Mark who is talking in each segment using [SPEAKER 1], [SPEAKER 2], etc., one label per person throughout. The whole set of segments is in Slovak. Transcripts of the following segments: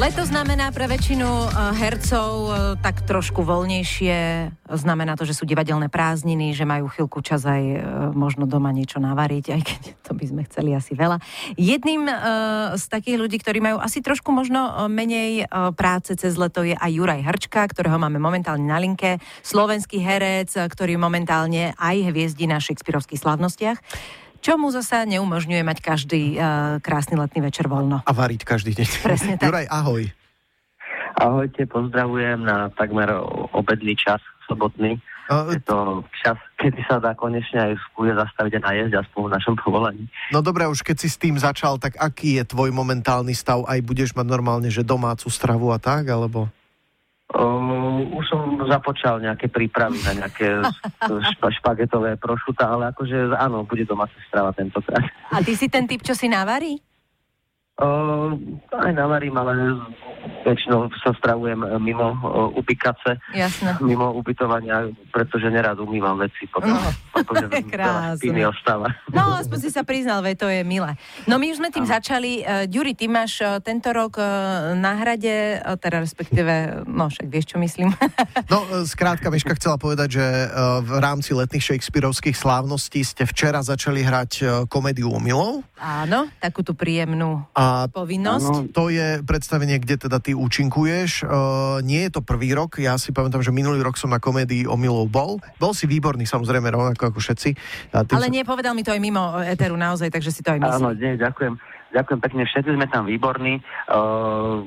[SPEAKER 1] Leto znamená pre väčšinu eh, hercov eh, tak trošku voľnejšie. Znamená to, že sú divadelné prázdniny, že majú chvíľku čas aj eh, možno doma niečo navariť, aj keď to by sme chceli asi veľa. Jedným z takých ľudí, ktorí majú asi trošku možno menej práce cez leto je aj Juraj Hrčka, ktorého máme momentálne na linke. Slovenský herec, ktorý momentálne aj hviezdí na Shakespeareovských slavnostiach čo mu zasa neumožňuje mať každý uh, krásny letný večer voľno.
[SPEAKER 2] A variť každý deň.
[SPEAKER 1] Presne tak.
[SPEAKER 2] Juraj, ahoj.
[SPEAKER 3] Ahojte, pozdravujem na takmer obedný čas sobotný. Uh, je to čas, kedy sa dá konečne aj skúde zastaviť a najesť aspoň v našom povolaní.
[SPEAKER 2] No dobré, už keď si s tým začal, tak aký je tvoj momentálny stav? Aj budeš mať normálne, že domácu stravu a tak, alebo?
[SPEAKER 3] Uh, už som započal nejaké prípravy na nejaké špa, špagetové prošuta, ale akože áno, bude domáca strava tentokrát.
[SPEAKER 1] A ty si ten typ, čo si navarí?
[SPEAKER 3] Uh, aj navarím, ale väčšinou sa stravujem mimo uh, ubikace,
[SPEAKER 1] Jasne.
[SPEAKER 3] mimo ubytovania, pretože nerad umývam veci potom, no.
[SPEAKER 1] Pretože
[SPEAKER 3] ostáva.
[SPEAKER 1] No, aspoň si sa priznal, veď to je milé. No my už sme tým no. začali. Uh, Ďuri, ty máš uh, tento rok uh, na hrade, teda respektíve, no však vieš, čo myslím.
[SPEAKER 2] no, skrátka, Miška chcela povedať, že v rámci letných Shakespeareovských slávností ste včera začali hrať komédiu Omylov.
[SPEAKER 1] Áno, takú tú príjemnú A povinnosť. Áno,
[SPEAKER 2] to je predstavenie, kde teda ty účinkuješ. Nie je to prvý rok, ja si pamätám, že minulý rok som na komédii Omylov bol. Bol si výborný, samozrejme, rovnako ako všetci.
[SPEAKER 1] A Ale som... nepovedal mi to aj mimo Eteru naozaj, takže si to aj myslím.
[SPEAKER 3] Áno, nie, ďakujem. Ďakujem pekne, všetci sme tam výborní. Uh,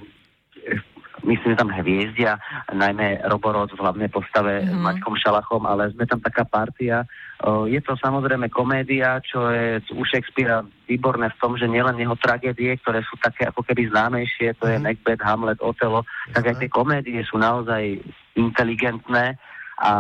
[SPEAKER 3] myslím, že tam hviezdia, najmä Roborod v hlavnej postave mm-hmm. s Maťkom Šalachom, ale sme tam taká partia. Je to samozrejme komédia, čo je u Shakespearea výborné v tom, že nielen jeho tragédie, ktoré sú také ako keby známejšie, to je mm-hmm. Macbeth, Hamlet, Otelo, tak aj tie komédie sú naozaj inteligentné a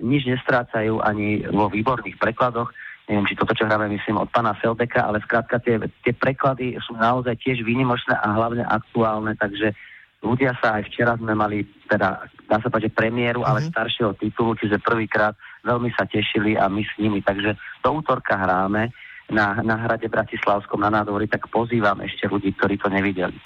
[SPEAKER 3] nič nestrácajú ani vo výborných prekladoch neviem, či toto, čo hráme, myslím, od pána Seldeka, ale skrátka tie, tie preklady sú naozaj tiež výnimočné a hlavne aktuálne, takže ľudia sa aj včera sme mali, teda dá sa povedať, premiéru, mm-hmm. ale mhm. staršieho titulu, čiže prvýkrát veľmi sa tešili a my s nimi. Takže do útorka hráme na, na hrade Bratislavskom na nádvorí, tak pozývam ešte ľudí, ktorí to nevideli.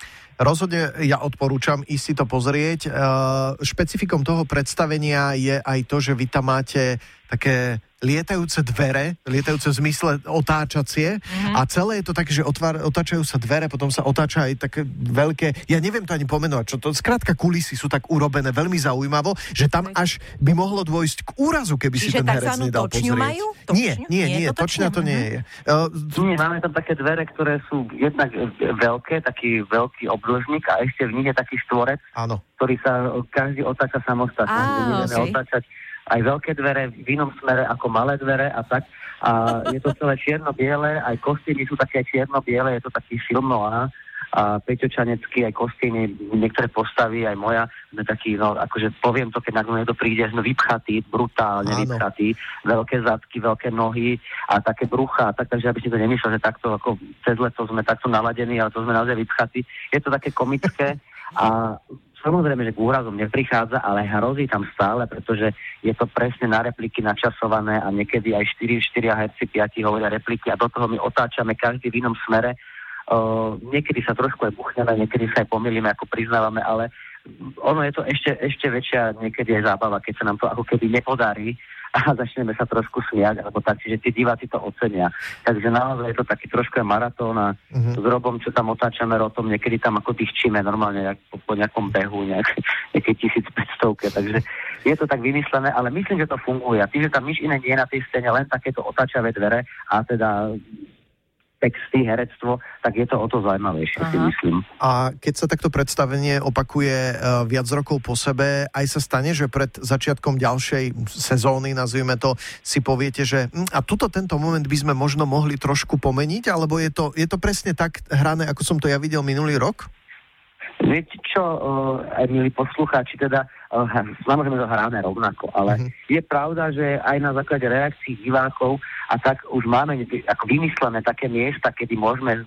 [SPEAKER 2] Rozhodne ja odporúčam ísť si to pozrieť. Uh, špecifikom toho predstavenia je aj to, že vy tam máte také lietajúce dvere, lietajúce v zmysle otáčacie mm-hmm. a celé je to také, že otvár, otáčajú sa dvere, potom sa otáča aj také veľké, ja neviem to ani pomenovať, čo to, skrátka kulisy sú tak urobené veľmi zaujímavo, že tam až by mohlo dôjsť k úrazu, keby Čiže si ten herec nedal pozrieť.
[SPEAKER 1] Majú?
[SPEAKER 2] Točňu? Nie, nie, nie, nie to točňa to nie je.
[SPEAKER 3] Uh, nie, máme tam také dvere, ktoré sú jednak veľké, taký veľký obdĺžnik a ešte v nich je taký štvorec,
[SPEAKER 2] Áno.
[SPEAKER 3] ktorý sa každý otáča samostatne.
[SPEAKER 1] Á, okay.
[SPEAKER 3] otáčať aj veľké dvere v inom smere ako malé dvere a tak. A je to celé čierno-biele, aj kostýmy sú také čierno-biele, je to taký film a a Peťo Čanecký, aj kostýmy, niektoré postavy, aj moja, sme takí, no akože poviem to, keď na niekto príde, sme vypchatí, brutálne Áno. vypchatí, veľké zadky, veľké nohy a také brucha, tak, takže aby si to nemyslel, že takto ako cez leto sme takto naladení, ale to sme naozaj vypchatí. Je to také komické a Samozrejme, že k úrazom neprichádza, ale hrozí tam stále, pretože je to presne na repliky načasované a niekedy aj 4, 4 herci, 5 hovoria repliky a do toho my otáčame každý v inom smere. Uh, niekedy sa trošku aj buchneme, niekedy sa aj pomýlime, ako priznávame, ale ono je to ešte, ešte väčšia niekedy aj zábava, keď sa nám to ako keby nepodarí a začneme sa trošku smiať, alebo tak, čiže tí diváci to ocenia. Takže naozaj je to taký trošku maratón a uh-huh. s Robom, čo tam otáčame rotom, niekedy tam ako dýchčíme normálne po, po nejakom behu, nejak, nejaké 1500, takže je to tak vymyslené, ale myslím, že to funguje. A tým, že tam nič iné nie je na tej scéne, len takéto otáčavé dvere a teda texty, herectvo, tak je to o to zaujímavejšie, Aha. si myslím.
[SPEAKER 2] A keď sa takto predstavenie opakuje uh, viac rokov po sebe, aj sa stane, že pred začiatkom ďalšej sezóny, nazvime to, si poviete, že hm, a tuto tento moment by sme možno mohli trošku pomeniť, alebo je to, je to presne tak hrané, ako som to ja videl minulý rok?
[SPEAKER 3] Viete čo, uh, aj milí poslucháči, teda uh, samozrejme to hráme rovnako, ale uh-huh. je pravda, že aj na základe reakcií divákov a tak už máme ako vymyslené také miesta, kedy môžeme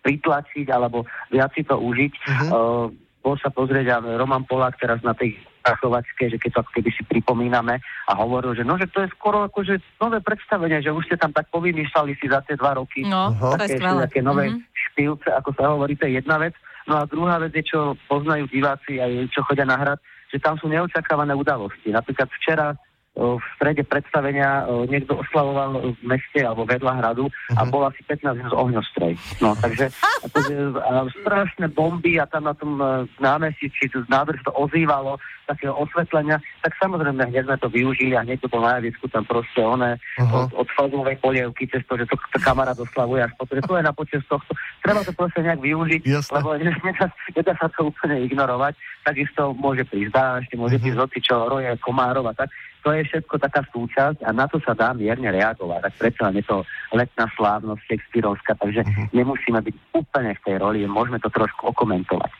[SPEAKER 3] pritlačiť alebo viac si to užiť. Uh-huh. Uh, bol sa pozrieť a Roman Polák teraz na tej Prachovačke, že keď to ako keby si pripomíname a hovoril, že no, že to je skoro ako že nové predstavenie, že už ste tam tak povymýšľali si za tie dva roky.
[SPEAKER 1] No,
[SPEAKER 3] také,
[SPEAKER 1] to je skvelé.
[SPEAKER 3] Také nové mm-hmm. špilce, ako sa hovorí, to je jedna vec. No a druhá vec je, čo poznajú diváci aj čo chodia na hrad, že tam sú neočakávané udalosti. Napríklad včera v strede predstavenia niekto oslavoval v meste alebo vedľa hradu a uh-huh. bol asi 15 z ohňostroj. No, takže akože, a strašné bomby a tam na tom e, námestí, či tu nádrž to ozývalo, takého osvetlenia, tak samozrejme hneď sme to využili a hneď to bol na javisku tam proste one uh-huh. od, od fazovej polievky cez to, že to, to kamarát oslavuje až potom, to je na počas tohto. Treba to proste nejak využiť, Jasne. lebo nedá, nedá sa to úplne ignorovať. Takisto môže prísť dážď, môže uh-huh. prísť hoci čo, roje, komárov a tak to je všetko taká súčasť a na to sa dá mierne reagovať. Tak predsa je to letná slávnosť Shakespeareovská, takže uh-huh. nemusíme byť úplne v tej roli, môžeme to trošku okomentovať.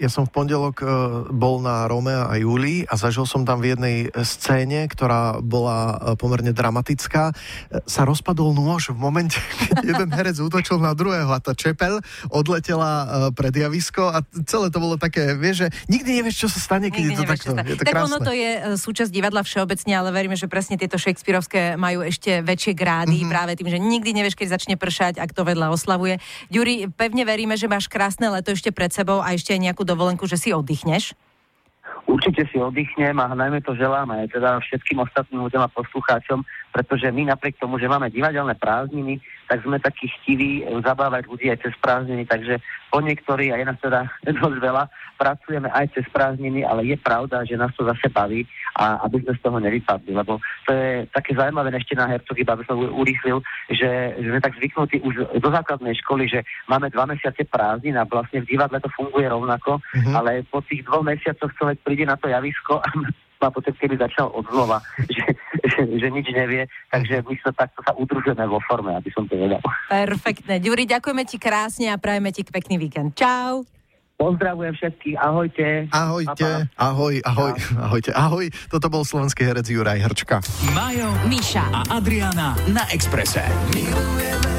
[SPEAKER 2] Ja som v pondelok uh, bol na Romea a Júlii a zažil som tam v jednej scéne, ktorá bola uh, pomerne dramatická. Uh, sa rozpadol nôž v momente, keď jeden herec útočil na druhého a tá čepel odletela pred javisko a celé to bolo také, vieš, že nikdy nevieš, čo sa stane, keď nikdy je to takto. Je to
[SPEAKER 1] tak krásne. ono to je súčasť divadla všeobecne, ale veríme, že presne tieto Shakespeareovské majú ešte väčšie grády mm-hmm. práve tým, že nikdy nevieš, keď začne pršať, ak to vedľa oslavuje. Ďuri, pevne veríme, že máš krásne leto ešte pred sebou a ešte nejakú dovolenku, že si oddychneš?
[SPEAKER 3] Určite si oddychnem a najmä to želám aj teda všetkým ostatným ľuďom a poslucháčom, pretože my napriek tomu, že máme divadelné prázdniny, tak sme takí chtiví zabávať ľudí aj cez prázdniny, takže po niektorí, a je nás teda dosť veľa, pracujeme aj cez prázdniny, ale je pravda, že nás to zase baví a aby sme z toho nevypadli, lebo to je také zaujímavé ešte na hercog, iba by som urýchlil, že, že sme tak zvyknutí už do základnej školy, že máme dva mesiace prázdnin a vlastne v divadle to funguje rovnako, mm-hmm. ale po tých dvoch mesiacoch človek príde na to javisko a má pocit, keby začal od znova, že, že, že nič nevie, takže my sa takto sa udružujeme vo forme, aby som to vedel.
[SPEAKER 1] Perfektne. Ďuri, ďakujeme ti krásne a prajeme ti pekný víkend. Čau.
[SPEAKER 3] Pozdravujem všetkých, ahojte.
[SPEAKER 2] Ahojte, ahoj, ahoj, ahojte, ahoj. Toto bol slovenský herec Juraj Hrčka.
[SPEAKER 4] Majo, Miša a Adriana na Exprese. Milujeme.